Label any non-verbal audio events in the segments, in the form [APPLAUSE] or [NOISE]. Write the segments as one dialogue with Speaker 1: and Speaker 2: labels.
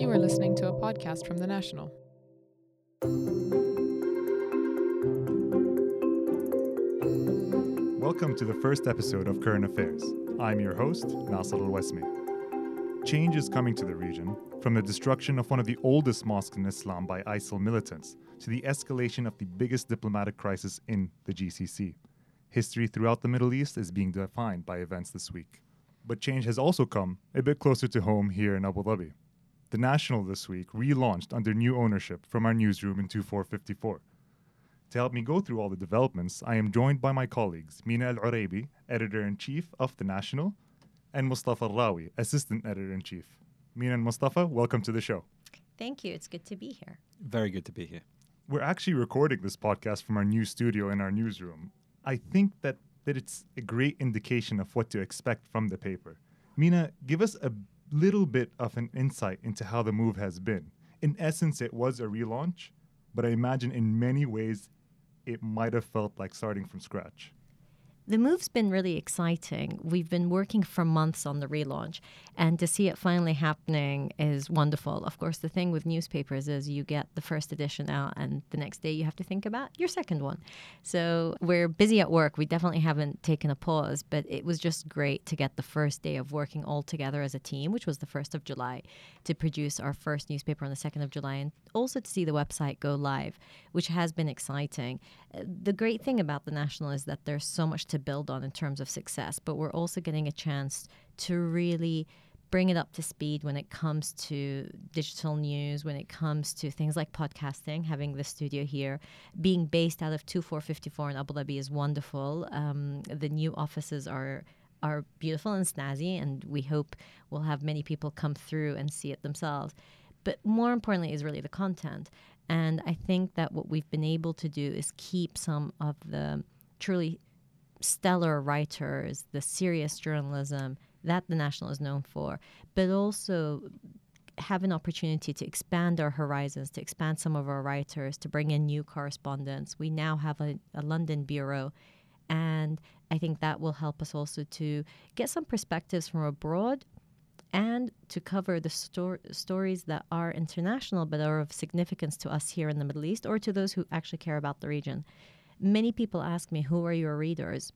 Speaker 1: You are listening to a podcast from The National.
Speaker 2: Welcome to the first episode of Current Affairs. I'm your host, Naser Al Wasmi. Change is coming to the region, from the destruction of one of the oldest mosques in Islam by ISIL militants to the escalation of the biggest diplomatic crisis in the GCC. History throughout the Middle East is being defined by events this week. But change has also come a bit closer to home here in Abu Dhabi. The National this week relaunched under new ownership from our newsroom in twofour54. To help me go through all the developments, I am joined by my colleagues Mina Al-Oraibi, editor in chief of The National, and Mustafa Alrawi, assistant editor in chief. Mina and Mustafa, welcome to the show.
Speaker 3: Thank you. It's good to be here.
Speaker 4: Very good to be here.
Speaker 2: We're actually recording this podcast from our new studio in our newsroom. I think that, that it's a great indication of what to expect from the paper. Mina, give us a little bit of an insight into how the move has been. In essence, it was a relaunch, but I imagine in many ways it might have felt like starting from scratch.
Speaker 3: The move's been really exciting. We've been working for months on the relaunch, and to see it finally happening is wonderful. Of course, the thing with newspapers is you get the first edition out, and the next day you have to think about your second one. So we're busy at work. We definitely haven't taken a pause, but it was just great to get the first day of working all together as a team, which was the 1st of July, to produce our first newspaper on the 2nd of July, and also to see the website go live, which has been exciting. Uh, the great thing about the National is that there's so much to build on in terms of success, but we're also getting a chance to really bring it up to speed when it comes to digital news, when it comes to things like podcasting. Having the studio here, being based out of twofour54 in Abu Dhabi is wonderful. Um, the new offices are are beautiful and snazzy, and we hope we'll have many people come through and see it themselves. But more importantly, is really the content. And I think that what we've been able to do is keep some of the truly stellar writers, the serious journalism that the National is known for, but also have an opportunity to expand our horizons, to expand some of our writers, to bring in new correspondents. We now have a, a London bureau, and I think that will help us also to get some perspectives from abroad and to cover the sto- stories that are international but are of significance to us here in the Middle East or to those who actually care about the region. Many people ask me, Who are your readers?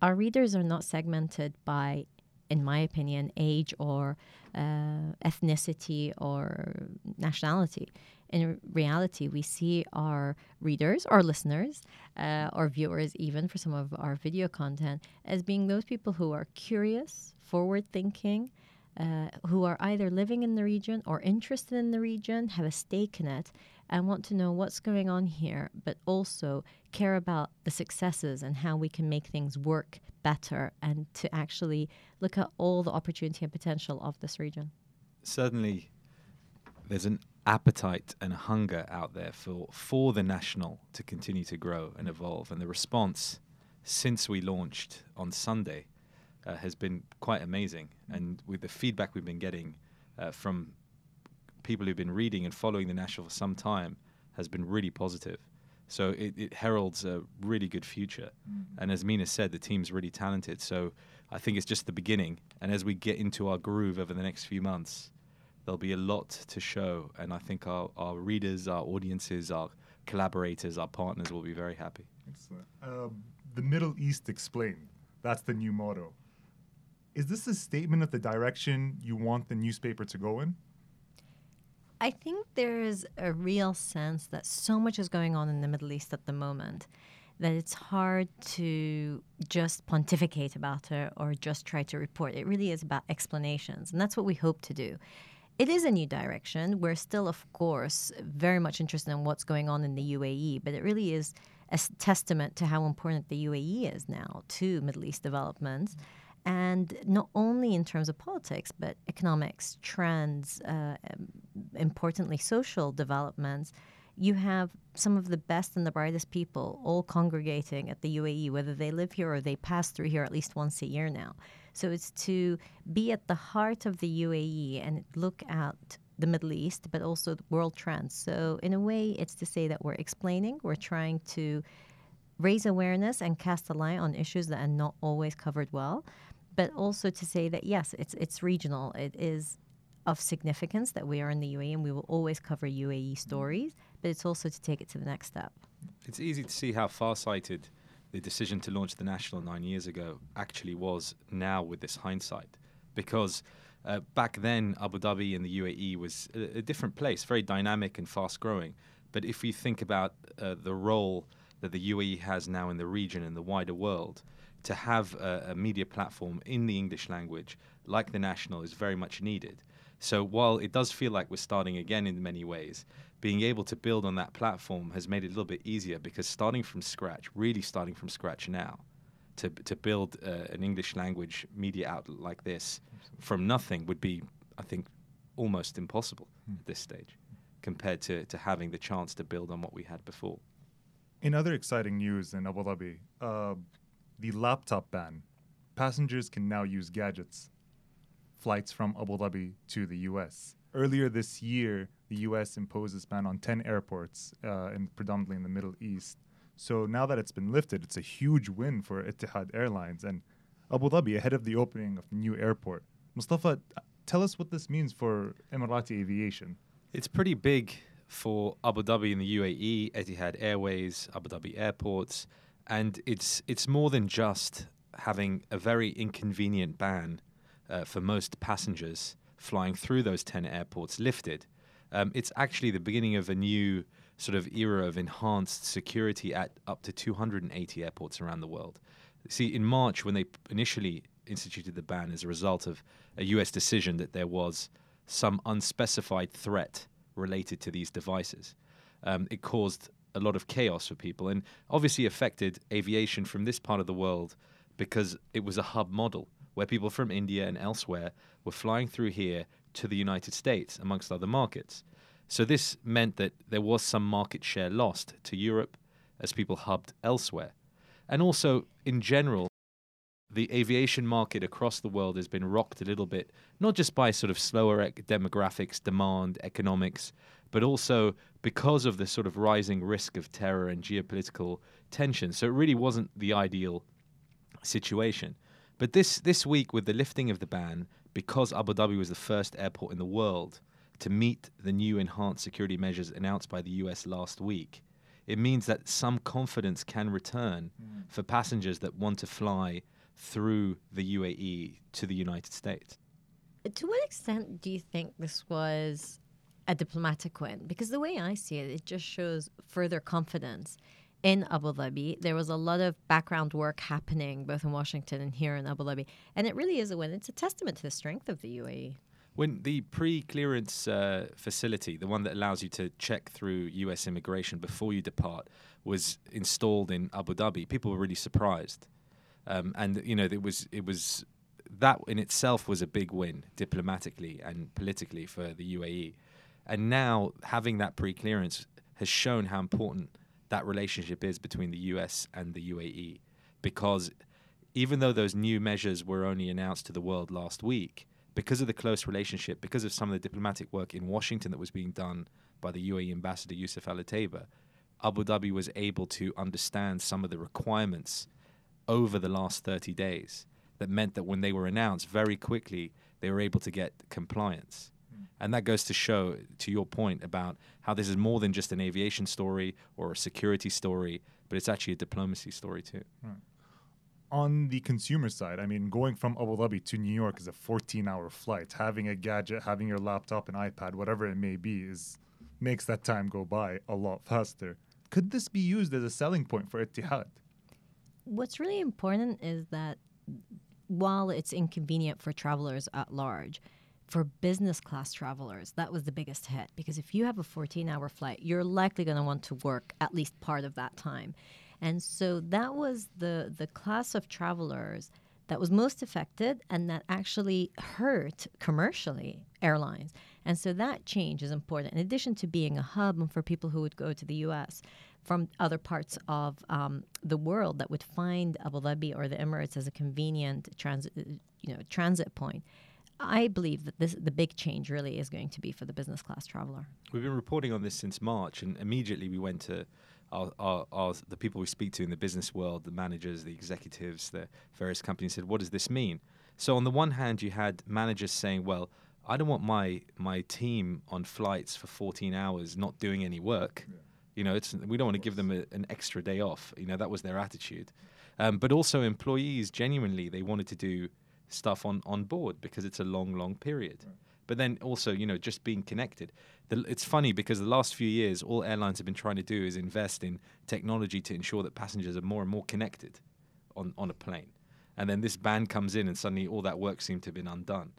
Speaker 3: Our readers are not segmented by, in my opinion, age or uh, ethnicity or nationality. In reality, we see our readers, our listeners, uh, our viewers, even for some of our video content, as being those people who are curious, forward thinking, uh, who are either living in the region or interested in the region, have a stake in it, and want to know what's going on here, but also care about the successes and how we can make things work better and to actually look at all the opportunity and potential of this region.
Speaker 4: Certainly, there's an appetite and hunger out there for, for the national to continue to grow and evolve. And the response since we launched on Sunday uh, has been quite amazing. And with the feedback we've been getting uh, from people who've been reading and following the National for some time has been really positive. So it, it heralds a really good future. Mm-hmm. And as Mina said, the team's really talented. So I think it's just the beginning. And as we get into our groove over the next few months, there'll be a lot to show. And I think our, our readers, our audiences, our collaborators, our partners will be very happy.
Speaker 2: Excellent. Uh, the Middle East explained. That's the new motto. Is this a statement of the direction you want the newspaper to go in?
Speaker 3: I think there is a real sense that so much is going on in the Middle East at the moment that it's hard to just pontificate about it or just try to report. It really is about explanations, and that's what we hope to do. It is a new direction. We're still, of course, very much interested in what's going on in the UAE, but it really is a testament to how important the UAE is now to Middle East developments. Mm-hmm and not only in terms of politics, but economics, trends, uh, um, importantly, social developments. You have some of the best and the brightest people all congregating at the UAE, whether they live here or they pass through here at least once a year now. So it's to be at the heart of the UAE and look at the Middle East, but also world trends. So, in a way, it's to say that we're explaining, we're trying to raise awareness and cast a light on issues that are not always covered well but also to say that yes, it's it's regional. It is of significance that we are in the UAE and we will always cover UAE stories, but it's also to take it to the next step.
Speaker 4: It's easy to see how far-sighted the decision to launch the national nine years ago actually was now with this hindsight, because uh, back then Abu Dhabi and the UAE was a, a, different place, very dynamic and fast-growing. But if we think about uh, the role that the UAE has now in the region and the wider world, to have a, a media platform in the English language like the national is very much needed. So while it does feel like we're starting again in many ways, being able to build on that platform has made it a little bit easier because starting from scratch, really starting from scratch now, to to build uh, an English language media outlet like this from nothing would be, I think, almost impossible mm. at this stage, compared to to having the chance to build on what we had before.
Speaker 2: In other exciting news in Abu Dhabi, uh, the laptop ban. Passengers can now use gadgets flights from Abu Dhabi to the US. Earlier this year, the US imposed this ban on 10 airports, uh, in predominantly in the Middle East. So now that it's been lifted, it's a huge win for Etihad Airlines and Abu Dhabi ahead of the opening of the new airport. Mustafa, tell us what this means for Emirati aviation.
Speaker 4: It's pretty big for Abu Dhabi and the UAE, Etihad Airways, Abu Dhabi airports, and it's it's more than just having a very inconvenient ban uh, for most passengers flying through those 10 airports lifted. Um, it's actually the beginning of a new sort of era of enhanced security at up to 280 airports around the world. See, in March, when they initially instituted the ban as a result of a US decision that there was some unspecified threat related to these devices, um, it caused a lot of chaos for people and obviously affected aviation from this part of the world because it was a hub model where people from India and elsewhere were flying through here to the United States, amongst other markets. So this meant that there was some market share lost to Europe as people hubbed elsewhere. And also, in general, the aviation market across the world has been rocked a little bit, not just by sort of slower demographics, demand, economics, but also because of the sort of rising risk of terror and geopolitical tension. So it really wasn't the ideal situation. But this, this week, with the lifting of the ban, because Abu Dhabi was the first airport in the world to meet the new enhanced security measures announced by the US last week, it means that some confidence can return mm. for passengers that want to fly through the UAE to the United States.
Speaker 3: To what extent do you think this was a diplomatic win? Because the way I see it, it just shows further confidence in Abu Dhabi. There was a lot of background work happening both in Washington and here in Abu Dhabi. And it really is a win. It's a testament to the strength of the UAE.
Speaker 4: When the pre clearance uh, facility, the one that allows you to check through US immigration before you depart, was installed in Abu Dhabi, people were really surprised. Um, and, you know, it was, it was that in itself was a big win diplomatically and politically for the UAE. And now having that pre clearance has shown how important that relationship is between the US and the UAE. Because even though those new measures were only announced to the world last week, because of the close relationship, because of some of the diplomatic work in Washington that was being done by the UAE ambassador Yusuf Al Abu Dhabi was able to understand some of the requirements over the last 30 days that meant that when they were announced very quickly, they were able to get compliance. And that goes to show, to your point about how this is more than just an aviation story or a security story, but it's actually a diplomacy story too. Right.
Speaker 2: On the consumer side, I mean, going from Abu Dhabi to New York is a 14 hour flight. Having a gadget, having your laptop and iPad, whatever it may be, is makes that time go by a lot faster. Could this be used as a selling point for Etihad?
Speaker 3: What's really important is that while it's inconvenient for travelers at large, for business class travelers, that was the biggest hit because if you have a 14 hour flight, you're likely going to want to work at least part of that time. And so that was the, the class of travelers that was most affected and that actually hurt commercially airlines. And so that change is important. In addition to being a hub for people who would go to the US from other parts of um, the world that would find Abu Dhabi or the Emirates as a convenient transit, you know, transit point I believe that this the big change really is going to be for the business class traveler.
Speaker 4: We've been reporting on this since March, and immediately we went to our, our, our, the people we speak to in the business world, the managers, the executives, the various companies said, "What does this mean?" So on the one hand, you had managers saying, "Well, I don't want my my team on flights for 14 hours not doing any work. You know, it's we don't want to give them a, an extra day off. You know, that was their attitude. Um, but also employees genuinely they wanted to do stuff on on board because it's a long, long period. But then also, you know, just being connected. The, it's funny because the last few years, all airlines have been trying to do is invest in technology to ensure that passengers are more and more connected on, on a plane. And then this ban comes in, and suddenly all that work seemed to have been undone.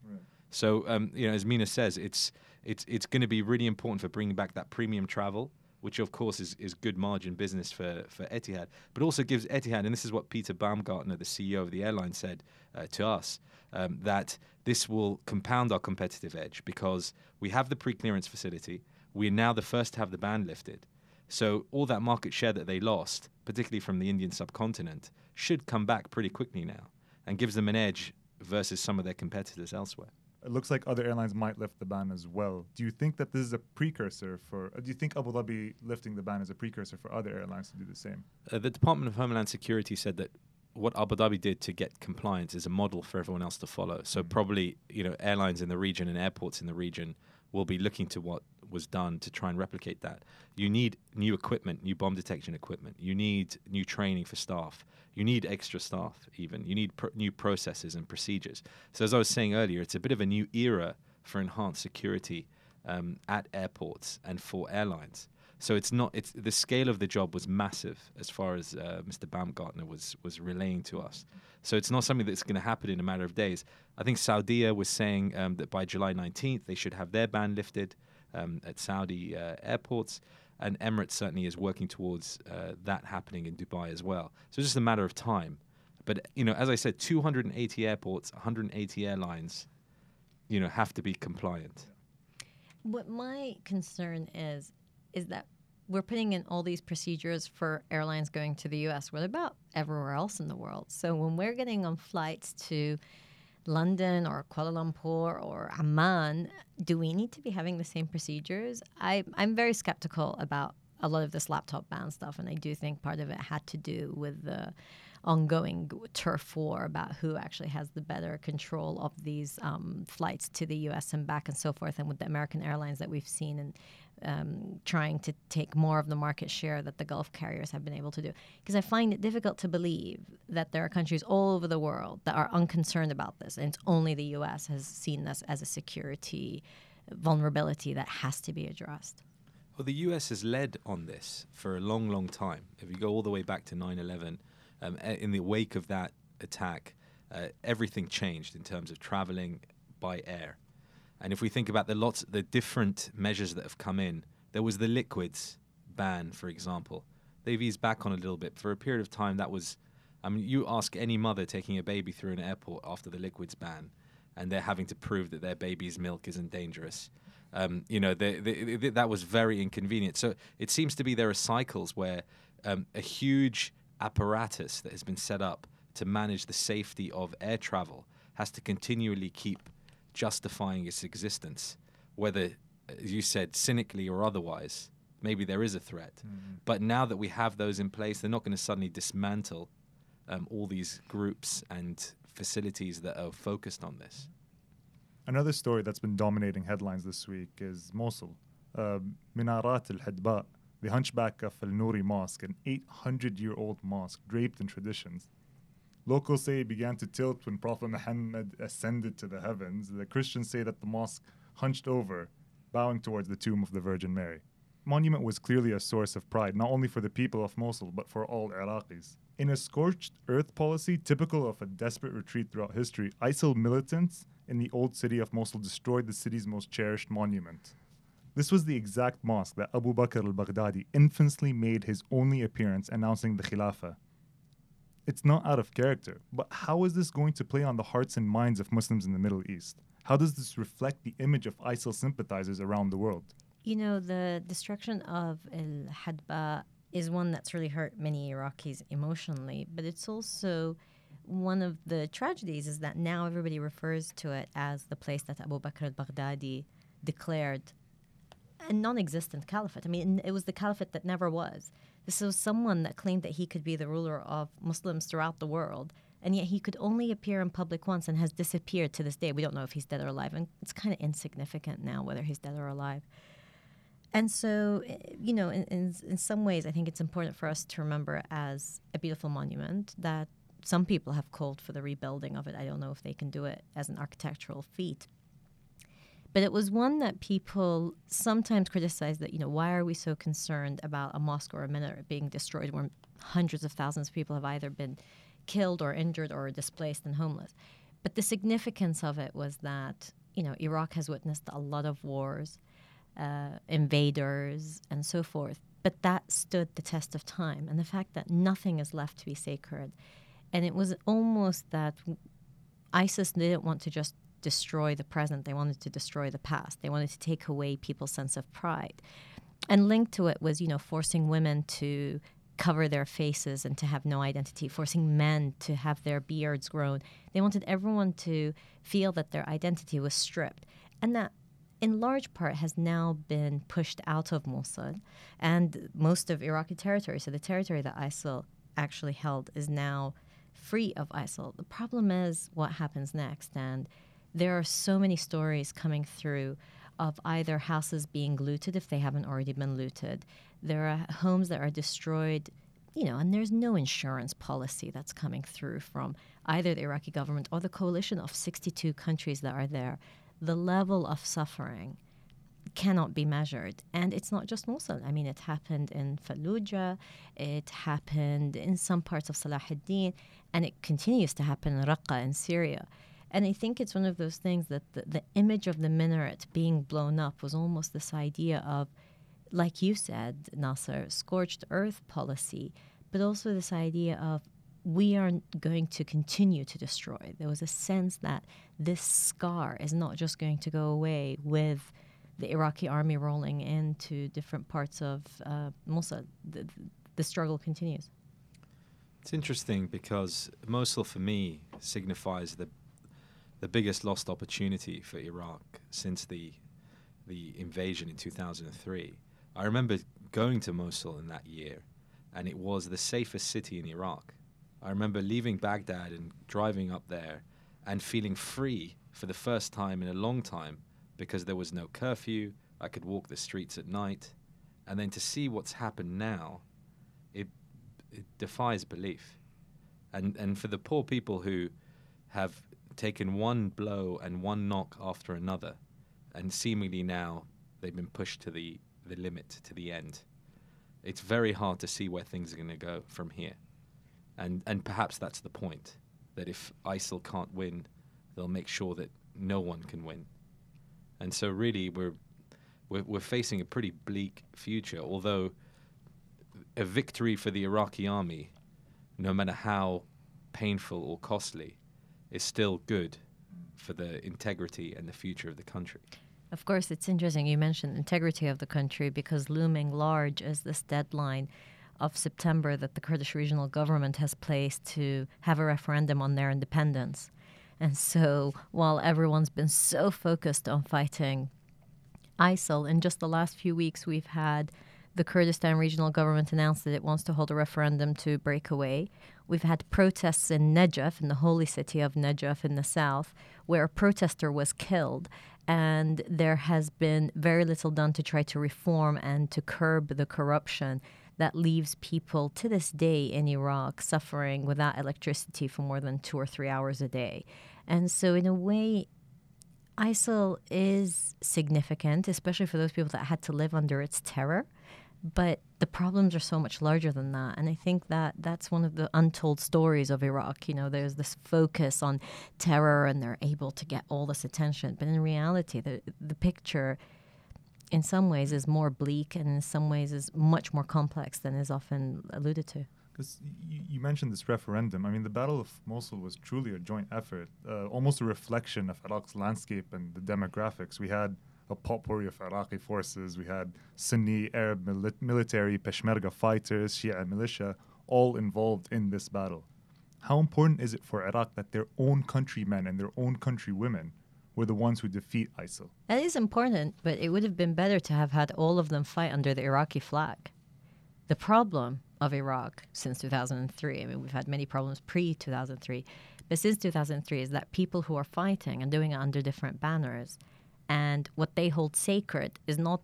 Speaker 4: So, um, you know, as Mina says, it's it's it's going to be really important for bringing back that premium travel, which of course is, is good margin business for, for Etihad, but also gives Etihad, and this is what Peter Baumgartner, the CEO of the airline, said uh, to us, um, that this will compound our competitive edge because we have the pre-clearance facility. We're now the first to have the ban lifted. So all that market share that they lost, particularly from the Indian subcontinent, should come back pretty quickly now and gives them an edge versus some of their competitors elsewhere.
Speaker 2: It looks like other airlines might lift the ban as well. Do you think that this is a precursor for? uh, Do you think Abu Dhabi lifting the ban is a precursor for other airlines to do the same?
Speaker 4: Uh, the Department of Homeland Security said that what Abu Dhabi did to get compliance is a model for everyone else to follow. So probably you know airlines in the region and airports in the region will be looking to what was done to try and replicate that. You need new equipment, new bomb detection equipment. You need new training for staff. You need extra staff, even. You need pr- new processes and procedures. So, as I was saying earlier, it's a bit of a new era for enhanced security um, at airports and for airlines. So it's not. It's the scale of the job was massive as far as uh, Mr. Baumgartner was was relaying to us. So it's not something that's going to happen in a matter of days. I think Saudia was saying um, that by July 19th they should have their ban lifted um, at Saudi uh, airports, and Emirates certainly is working towards uh, that happening in Dubai as well. So it's just a matter of time. But you know, as I said, 280 airports, 180 airlines, you know, have to be compliant.
Speaker 3: What my concern is, is that we're putting in all these procedures for airlines going to the US. What about everywhere else in the world? So when we're getting on flights to London or Kuala Lumpur or Amman, do we need to be having the same procedures? I, I'm very skeptical about a lot of this laptop ban stuff, and I do think part of it had to do with the ongoing turf war about who actually has the better control of these um, flights to the U.S. and back and so forth, and with the American airlines that we've seen and um, trying to take more of the market share that the Gulf carriers have been able to do. Because I find it difficult to believe that there are countries all over the world that are unconcerned about this, and it's only the U.S. has seen this as a security vulnerability that has to be addressed.
Speaker 4: Well, the US has led on this for a long, long time. If you go all the way back to 9 11, um, in the wake of that attack, uh, everything changed in terms of traveling by air. And if we think about the lots, the different measures that have come in, there was the liquids ban, for example. They've eased back on a little bit. For a period of time, that was, I mean, you ask any mother taking a baby through an airport after the liquids ban, and they're having to prove that their baby's milk isn't dangerous. Um, you know, they, they, they- that was very inconvenient. So it seems to be there are cycles where um, a huge apparatus that has been set up to manage the safety of air travel has to continually keep justifying its existence, whether, as you said, cynically or otherwise. Maybe there is a threat. But now that we have those in place, they're not going to suddenly dismantle um, all these groups and facilities that are focused on this.
Speaker 2: Another story that's been dominating headlines this week is Mosul. Uh, Minarat al Hadba, the hunchback of Al Nuri Mosque, an 800 year old mosque draped in traditions. Locals say it began to tilt when Prophet Muhammad ascended to the heavens. The Christians say that the mosque hunched over, bowing towards the tomb of the Virgin Mary. Monument was clearly a source of pride, not only for the people of Mosul, but for all Iraqis. In a scorched earth policy typical of a desperate retreat throughout history, ISIL militants in the old city of Mosul destroyed the city's most cherished monument. This was the exact mosque that Abu Bakr al Baghdadi infamously made his only appearance announcing the Khilafah. It's not out of character, but how is this going to play on the hearts and minds of Muslims in the Middle East? How does this reflect the image of ISIL sympathizers around the world?
Speaker 3: You know, the destruction of Al Hadba is one that's really hurt many Iraqis emotionally, but it's also one of the tragedies is that now everybody refers to it as the place that Abu Bakr al Baghdadi declared a non existent caliphate. I mean, it was the caliphate that never was. This was someone that claimed that he could be the ruler of Muslims throughout the world, And yet he could only appear in public once and has disappeared to this day. We don't know if he's dead or alive. And it's kind of insignificant now whether he's dead or alive. And so, eh, you know, in, in, in some ways, I think it's important for us to remember as a beautiful monument that some people have called for the rebuilding of it. I don't know if they can do it as an architectural feat. But it was one that people sometimes criticize that, you know, why are we so concerned about a mosque or a minaret being destroyed when hundreds of thousands of people have either been killed or injured or displaced and homeless? But the significance of it was that, you know, Iraq has witnessed a lot of wars, uh, invaders, and so forth. But that stood the test of time. And the fact that nothing is left to be sacred. And it was almost that ISIS didn't want to just destroy the present, they wanted to destroy the past. They wanted to take away people's sense of pride. And linked to it was, you know, forcing women to cover their faces and to have no identity, forcing men to have their beards grown. They wanted everyone to feel that their identity was stripped. And that in large part has now been pushed out of Mosul and most of Iraqi territory. So the territory that ISIL actually held is now free of ISIL. The problem is what happens next. And there are so many stories coming through of either houses being looted if they haven't already been looted. There are homes that are destroyed, you know, and there's no insurance policy that's coming through from either the Iraqi government or the coalition of 62 countries that are there. The level of suffering cannot be measured. And it's not just Mosul. I mean, it happened in Fallujah, it happened in some parts of Salahuddin, and it continues to happen in Raqqa in Syria. And I think it's one of those things that the, the image of the minaret being blown up was almost this idea of, like you said, Naser, scorched earth policy, but also this idea of we are going to continue to destroy. There was a sense that this scar is not just going to go away with the Iraqi army rolling into different parts of uh, Mosul. The, the struggle continues.
Speaker 4: It's interesting because Mosul for me signifies the the biggest lost opportunity for Iraq since the the invasion in 2003. I remember going to Mosul in that year, and it was the safest city in Iraq. I remember leaving Baghdad and driving up there and feeling free for the first time in a long time because there was no curfew. I could walk the streets at night. And then to see what's happened now, it, it defies belief. And, and for the poor people who have taken one blow and one knock after another, and seemingly now they've been pushed to the, the limit, to the end. It's very hard to see where things are going to go from here. And, and perhaps that's the point that if ISIL can't win, they'll make sure that no one can win. And so, really, we're, we're, we're facing a pretty bleak future, although a victory for the Iraqi army, no matter how painful or costly, is still good for the integrity and the future of the country.
Speaker 3: Of course, it's interesting you mentioned integrity of the country because looming large is this deadline of September that the Kurdish regional government has placed to have a referendum on their independence. And so, while everyone's been so focused on fighting ISIL, in just the last few weeks, we've had the Kurdistan regional government announce that it wants to hold a referendum to break away. We've had protests in Najaf, in the holy city of Najaf in the south, where a protester was killed. And there has been very little done to try to reform and to curb the corruption that leaves people to this day in Iraq suffering without electricity for more than two or three hours a day. And so, in a way, ISIL is significant, especially for those people that had to live under its terror but the problems are so much larger than that and i think that that's one of the untold stories of iraq you know there's this focus on terror and they're able to get all this attention but in reality the the picture in some ways is more bleak and in some ways is much more complex than is often alluded to
Speaker 2: because you, you, mentioned this referendum. I mean, the Battle of Mosul was truly a joint effort, uh, almost a reflection of Iraq's landscape and the demographics. We had a potpourri of Iraqi forces. We had Sunni Arab mili- military, Peshmerga fighters, Shia militia, all involved in this battle. How important is it for Iraq that their own countrymen and their own countrywomen were the ones who defeat ISIL?
Speaker 3: That is important, but it would have been better to have had all of them fight under the Iraqi flag. The problem of Iraq since 2003. I mean, we've had many problems pre 2003, but since 2003 is that people who are fighting and doing it under different banners, and what they hold sacred is not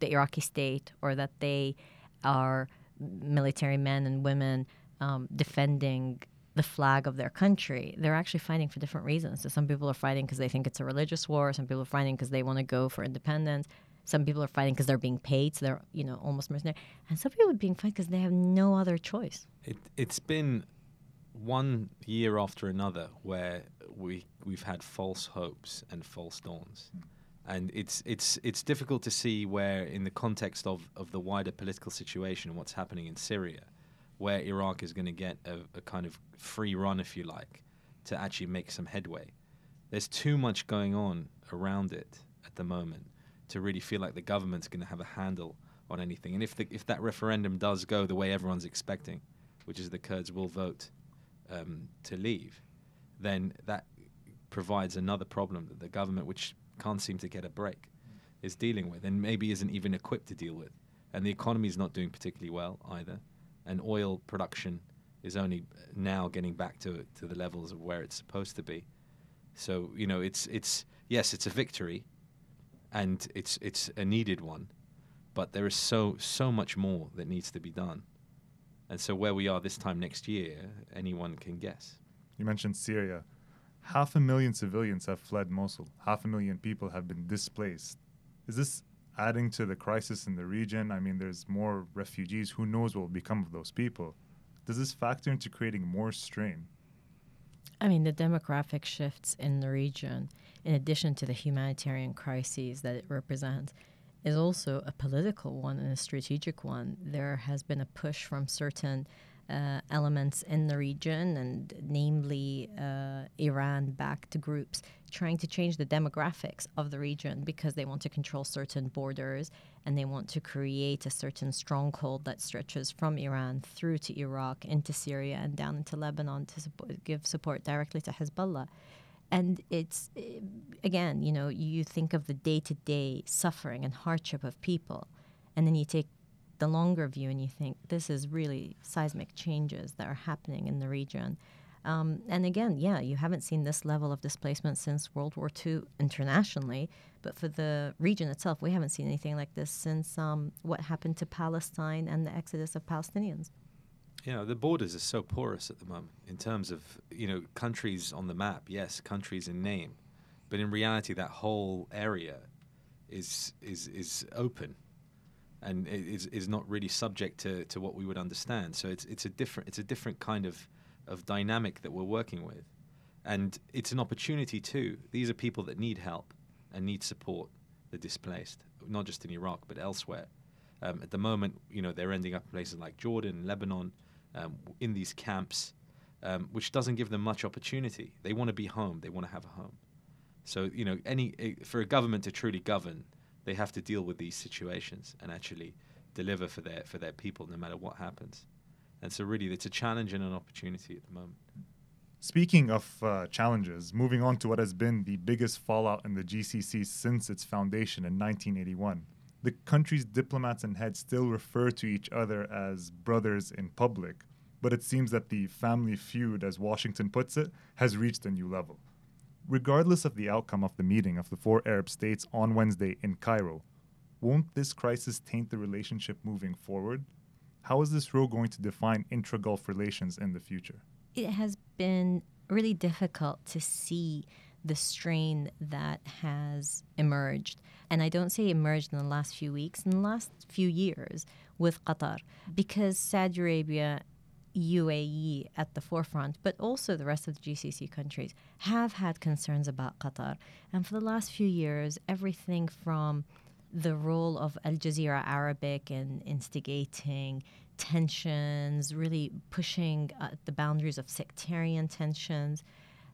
Speaker 3: the Iraqi state or that they are military men and women um, defending the flag of their country. They're actually fighting for different reasons. So some people are fighting because they think it's a religious war. Some people are fighting because they want to go for independence. Some people are fighting because they're being paid, so they're you know almost mercenary. And some people are being fighting because they have no other choice.
Speaker 4: It, it's been one year after another where we we've had false hopes and false dawns. And it's it's it's difficult to see where, in the context of, of the wider political situation, and what's happening in Syria, where Iraq is going to get a, a kind of free run, if you like, to actually make some headway. There's too much going on around it at the moment to really feel like the government's going to have a handle on anything. And if the, if that referendum does go the way everyone's expecting, which is the Kurds will vote um, to leave, then that provides another problem that the government, which can't seem to get a break, is dealing with, and maybe isn't even equipped to deal with. And the economy is not doing particularly well either and oil production is only now getting back to to the levels of where it's supposed to be. So you know, it's it's yes, it's a victory, and it's it's a needed one, but there is so so much more that needs to be done, and so where we are this time next year, anyone can guess.
Speaker 2: You mentioned Syria. Half a million civilians have fled Mosul. Half a million people have been displaced. Is this adding to the crisis in the region. I mean, there's more refugees. Who knows what will become of those people? Does this factor into creating more strain?
Speaker 3: I mean, the demographic shifts in the region, in addition to the humanitarian crises that it represents, is also a political one and a strategic one. There has been a push from certain uh, elements in the region, and namely uh, Iran backed groups, trying to change the demographics of the region because they want to control certain borders and they want to create a certain stronghold that stretches from Iran through to Iraq, into Syria, and down into Lebanon to give support directly to Hezbollah. And it's, eh, again, you know, you think of the day to day suffering and hardship of people, and then you take the longer view and you think this is really seismic changes that are happening in the region. Um, and again, yeah, you haven't seen this level of displacement since World War II internationally, but for the region itself, we haven't seen anything like this since um, what happened to Palestine and the exodus of Palestinians.
Speaker 4: Know, the borders are so porous at the moment in terms of, you know, countries on the map, yes, countries in name, but in reality, that whole area is, is, is open and is, is not really subject to, to what we would understand. So it's, it's, a different, it's a different kind of, of dynamic that we're working with. And it's an opportunity too. These are people that need help and need support, the displaced, not just in Iraq, but elsewhere. Um, at the moment, you know, they're ending up in places like Jordan, Lebanon, um, in these camps, um, which doesn't give them much opportunity. They want to be home. They want to have a home. So, you know, any eh, for a government to truly govern, they have to deal with these situations and actually deliver for their for their people no matter what happens. And so really it's a challenge and an opportunity at the moment.
Speaker 2: Speaking of uh, challenges, moving on to what has been the biggest fallout in the GCC since its foundation in 1981. The country's diplomats and heads still refer to each other as brothers in public, but it seems that the family feud, as Washington puts it, has reached a new level. Regardless of the outcome of the meeting of the four Arab states on Wednesday in Cairo, won't this crisis taint the relationship moving forward? How is this row going to define intra Gulf relations in the future?
Speaker 3: It has been really difficult to see the strain that has emerged. And I don't say emerged in the last few weeks, in the last few years with Qatar, because Saudi Arabia UAE at the forefront, but also the rest of the GCC countries have had concerns about Qatar. And for the last few years, everything from the role of Al Jazeera Arabic in instigating tensions, really pushing uh, the boundaries of sectarian tensions,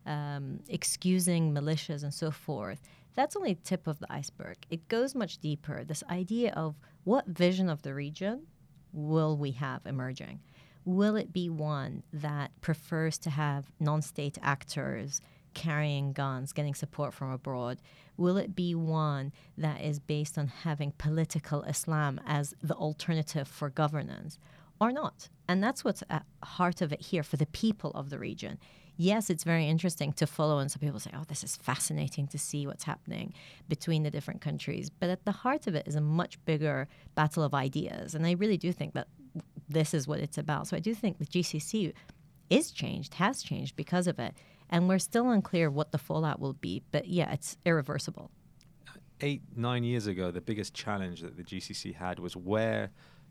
Speaker 3: um, excusing militias, and so forth. That's only tip of the iceberg. It goes much deeper. This idea of what vision of the region will we have emerging? Will it be one that prefers to have non state actors carrying guns, getting support from abroad? Will it be one that is based on having political Islam as the alternative for governance? or not. And that's what's at heart of it here for the people of the region. Yes, it's very interesting to follow, and some people say, oh, this is fascinating to see what's happening between the different countries. But at the heart of it is a much bigger battle of ideas. And I really do think that this is what it's about. So I do think the GCC is changed, has changed because of it. And we're still unclear what the fallout will be. But yeah, it's irreversible.
Speaker 4: Eight, nine years ago, the biggest challenge that the GCC had was where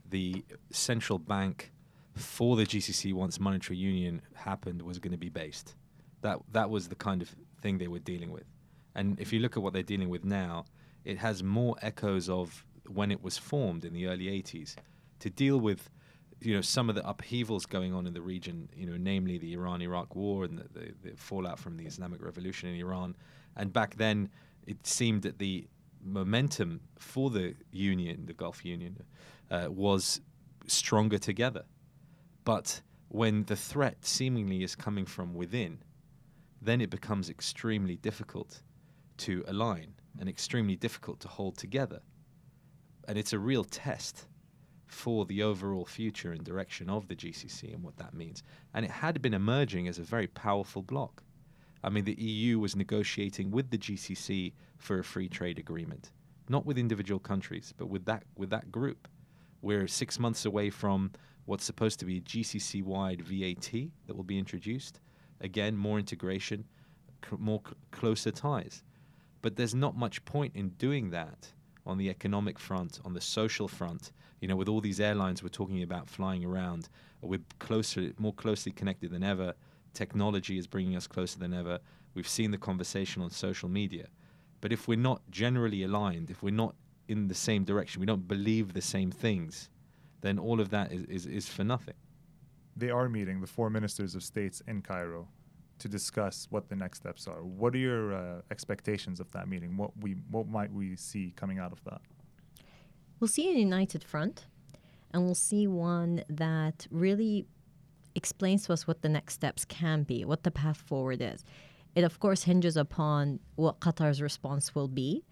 Speaker 4: the central bank for the GCC once monetary union happened was going to be based. That that was the kind of thing they were dealing with. And if you look at what they're dealing with now, it has more echoes of when it was formed in the early 80s to deal with you know some of the upheavals going on in the region, you know, namely the Iran-Iraq war and the, the, the fallout from the Islamic Revolution in Iran. And back then, it seemed that the momentum for the union, the Gulf Union, uh, was stronger together. But when the threat seemingly is coming from within, then it becomes extremely difficult to align and extremely difficult to hold together. And it's a real test for the overall future and direction of the GCC and what that means. And it had been emerging as a very powerful bloc. I mean, the EU was negotiating with the GCC for a free trade agreement, not with individual countries, but with that with that group. We're six months away from what's supposed to be GCC wide VAT that will be introduced. Again, more integration, c- more c- closer ties. But there's not much point in doing that on the economic front, on the social front. You know, with all these airlines we're talking about flying around, we're closer, more closely connected than ever. Technology is bringing us closer than ever. We've seen the conversation on social media. But if we're not generally aligned, if we're not in the same direction, we don't believe the same things, then all of that is, is, is for nothing.
Speaker 2: They are meeting the four ministers of states in Cairo to discuss what the next steps are. What are your uh, expectations of that meeting? What we what might we see coming out of that?
Speaker 3: We'll see a united front, and we'll see one that really explains to us what the next steps can be, what the path forward is. It, of course, hinges upon what Qatar's response will be.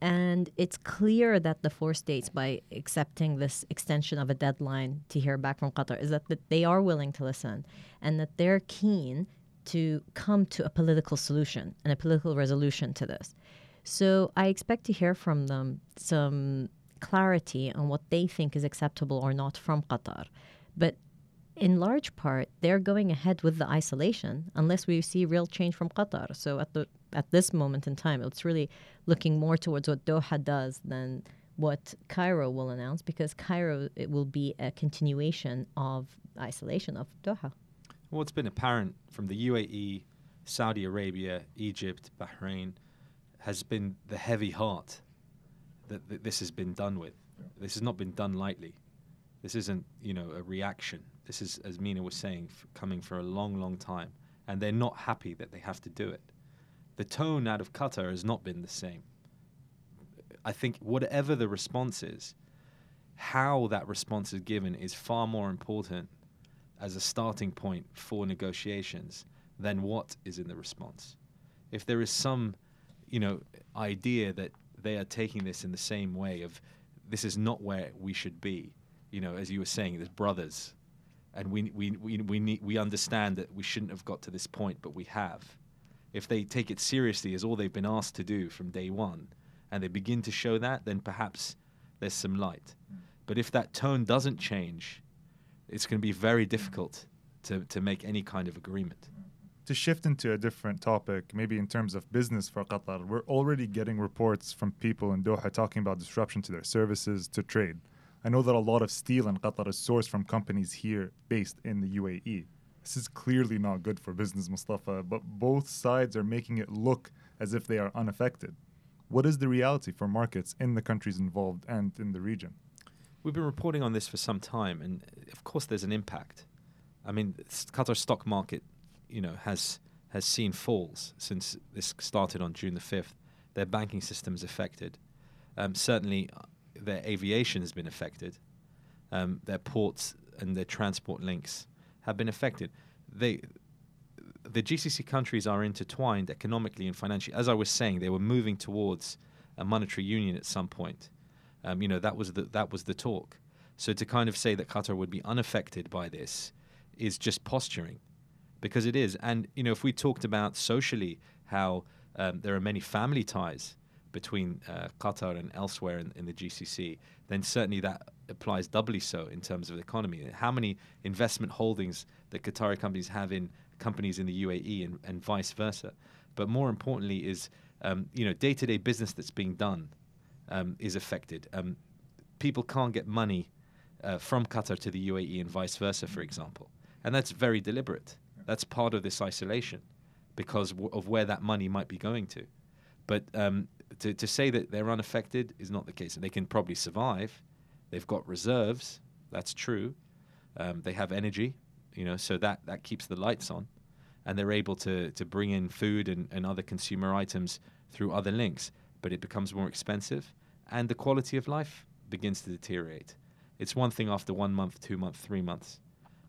Speaker 3: And it's clear that the four states, by accepting this extension of a deadline to hear back from Qatar, is that, that they are willing to listen and that they're keen to come to a political solution and a political resolution to this. So I expect to hear from them some clarity on what they think is acceptable or not from Qatar. But in large part, they're going ahead with the isolation unless we see real change from Qatar. So at the at this moment in time, it's really looking more towards what Doha does than what Cairo will announce, because Cairo it will be a continuation of isolation of Doha.
Speaker 4: Well, it's been apparent from the UAE, Saudi Arabia, Egypt, Bahrain, has been the heavy heart that, that this has been done with. This has not been done lightly. This isn't, you know, a reaction. This is, as Mina was saying, f- coming for a long, long time, and they're not happy that they have to do it. The tone out of Qatar has not been the same. I think whatever the response is, how that response is given is far more important as a starting point for negotiations than what is in the response. If there is some, you know, idea that they are taking this in the same way of this is not where we should be, you know, as you were saying, there's brothers, and we we we we need, we understand that we shouldn't have got to this point, but we have. If they take it seriously as all they've been asked to do from day one, and they begin to show that, then perhaps there's some light. But if that tone doesn't change, it's going to be very difficult to, to make any kind of agreement.
Speaker 2: To shift into a different topic, maybe in terms of business for Qatar, we're already getting reports from people in Doha talking about disruption to their services, to trade. I know that a lot of steel in Qatar is sourced from companies here based in the UAE. This is clearly not good for business, Mustafa, but both sides are making it look as if they are unaffected. What is the reality for markets in the countries involved and in the region?
Speaker 4: We've been reporting on this for some time, and of course, there's an impact. I mean, s- Qatar stock market, you know, has has seen falls since this started on June the fifth. Their banking system is affected. Um, certainly, uh, their aviation has been affected. Um, their ports and their transport links have been affected. They, the GCC countries are intertwined economically and financially. As I was saying, they were moving towards a monetary union at some point. Um, you know, that was the that was the talk. So to kind of say that Qatar would be unaffected by this is just posturing, because it is. And you know, if we talked about socially how um, there are many family ties between uh, Qatar and elsewhere in, in, the GCC, then certainly that applies doubly so in terms of the economy. How many investment holdings that Qatari companies have in companies in the UAE and, and vice versa. But more importantly, is um, you know day-to-day business that's being done um, is affected. Um, people can't get money uh, from Qatar to the UAE and vice versa, for example, and that's very deliberate. That's part of this isolation because w- of where that money might be going to. But um, to, to say that they're unaffected is not the case. They can probably survive. They've got reserves. That's true. Um, they have energy, you know, so that, that keeps the lights on. And they're able to, to bring in food and, and other consumer items through other links. But it becomes more expensive, and the quality of life begins to deteriorate. It's one thing after one month, two months, three months.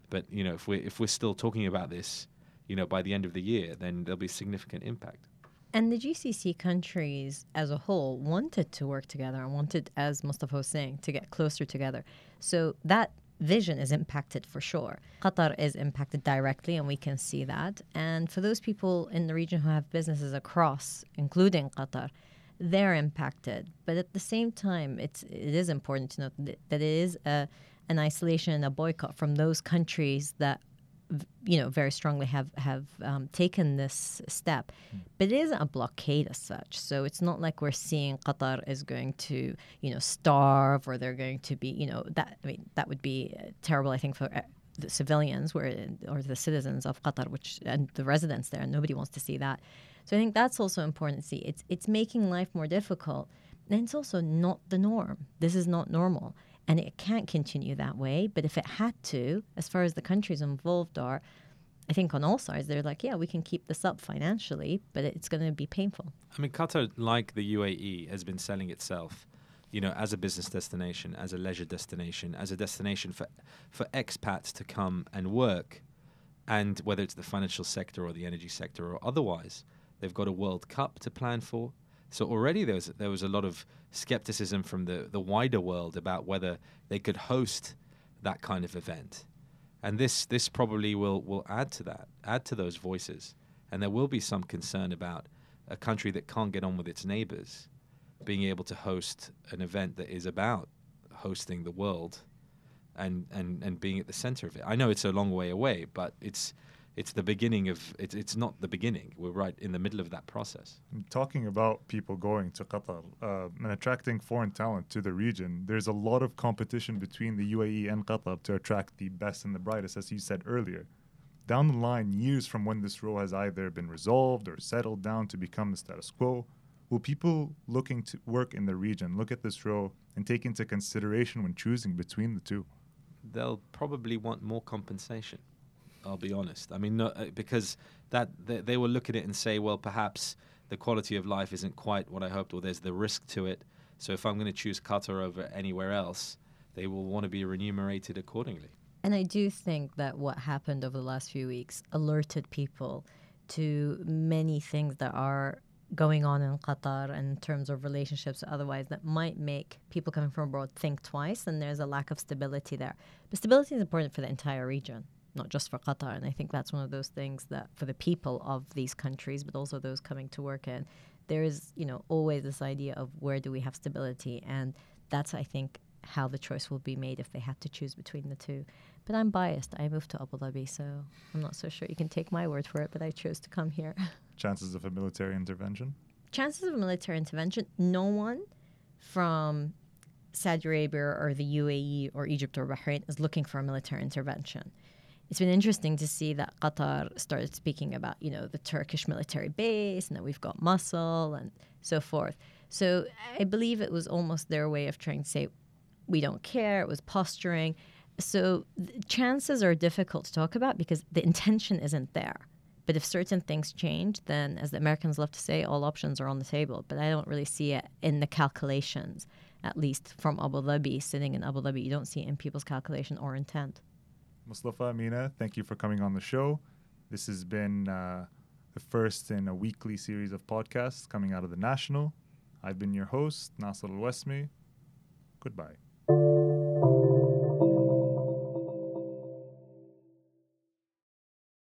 Speaker 4: But you know, if we're if we're still talking about this, you know, by the end of the year, then there'll be significant impact.
Speaker 3: And the GCC countries as a whole wanted to work together and wanted, as Mustafa was saying, to get closer together. So that vision is impacted for sure. Qatar is impacted directly, and we can see that. And for those people in the region who have businesses across, including Qatar, they're impacted. But at the same time, it's it is important to note that, that it is a, an isolation and a boycott from those countries that you know, very strongly have have um, taken this step, mm. but it isn't a blockade as such. So it's not like we're seeing Qatar is going to, you know, starve or they're going to be, you know, that. I mean, that would be terrible. I think for uh, the civilians, where or the citizens of Qatar, which and the residents there, and nobody wants to see that. So I think that's also important to see. It's it's making life more difficult, and it's also not the norm. This is not normal and it can't continue that way. But if it had to, as far as the countries involved are, I think on all sides, they're like, yeah, we can keep this up financially, but it's going to be painful.
Speaker 4: I mean, Qatar, like the UAE, has been selling itself, you know, as a business destination, as a leisure destination, as a destination for for expats to come and work, and whether it's the financial sector or the energy sector or otherwise, they've got a World Cup to plan for. So already there was there was a lot of skepticism from the the wider world about whether they could host that kind of event, and this this probably will will add to that, add to those voices, and there will be some concern about a country that can't get on with its neighbors being able to host an event that is about hosting the world and and and being at the center of it. I know it's a long way away, but it's it's the beginning of it's it's not the beginning. We're right in the middle of that process.
Speaker 2: Talking about people going to Qatar uh, and attracting foreign talent to the region, there's a lot of competition between the UAE and Qatar to attract the best and the brightest, as you said earlier. Down the line, years from when this row has either been resolved or settled down to become the status quo, will people looking to work in the region look at this row and take into consideration when choosing between the two?
Speaker 4: They'll probably want more compensation I'll be honest. I mean, no, uh, because that they, they will look at it and say, well, perhaps the quality of life isn't quite what I hoped, or there's the risk to it. So if I'm going to choose Qatar over anywhere else, they will want to be remunerated accordingly.
Speaker 3: And I do think that what happened over the last few weeks alerted people to many things that are going on in Qatar in terms of relationships otherwise that might make people coming from abroad think twice and there's a lack of stability there. But stability is important for the entire region not just for Qatar. And I think that's one of those things that for the people of these countries, but also those coming to work in, there is, you know, always this idea of where do we have stability. And that's, I think, how the choice will be made if they had to choose between the two. But I'm biased. I moved to Abu Dhabi, so I'm not so sure you can take my word for it, but I chose to come here. [LAUGHS]
Speaker 2: Chances of a military intervention?
Speaker 3: Chances of a military intervention, no one from Saudi Arabia or the UAE or Egypt or Bahrain is looking for a military intervention it's been interesting to see that Qatar started speaking about, you know, the Turkish military base and that we've got muscle and so forth. So I believe it was almost their way of trying to say, we don't care. It was posturing. So chances are difficult to talk about because the intention isn't there. But if certain things change, then as the Americans love to say, all options are on the table. But I don't really see it in the calculations, at least from Abu Dhabi, sitting in Abu Dhabi. You don't see it in people's calculation or intent.
Speaker 2: Mustafa Amina, thank you for coming on the show. This has been uh, the first in a weekly series of podcasts coming out of the National. I've been your host, Naser Al Wasmi. Goodbye.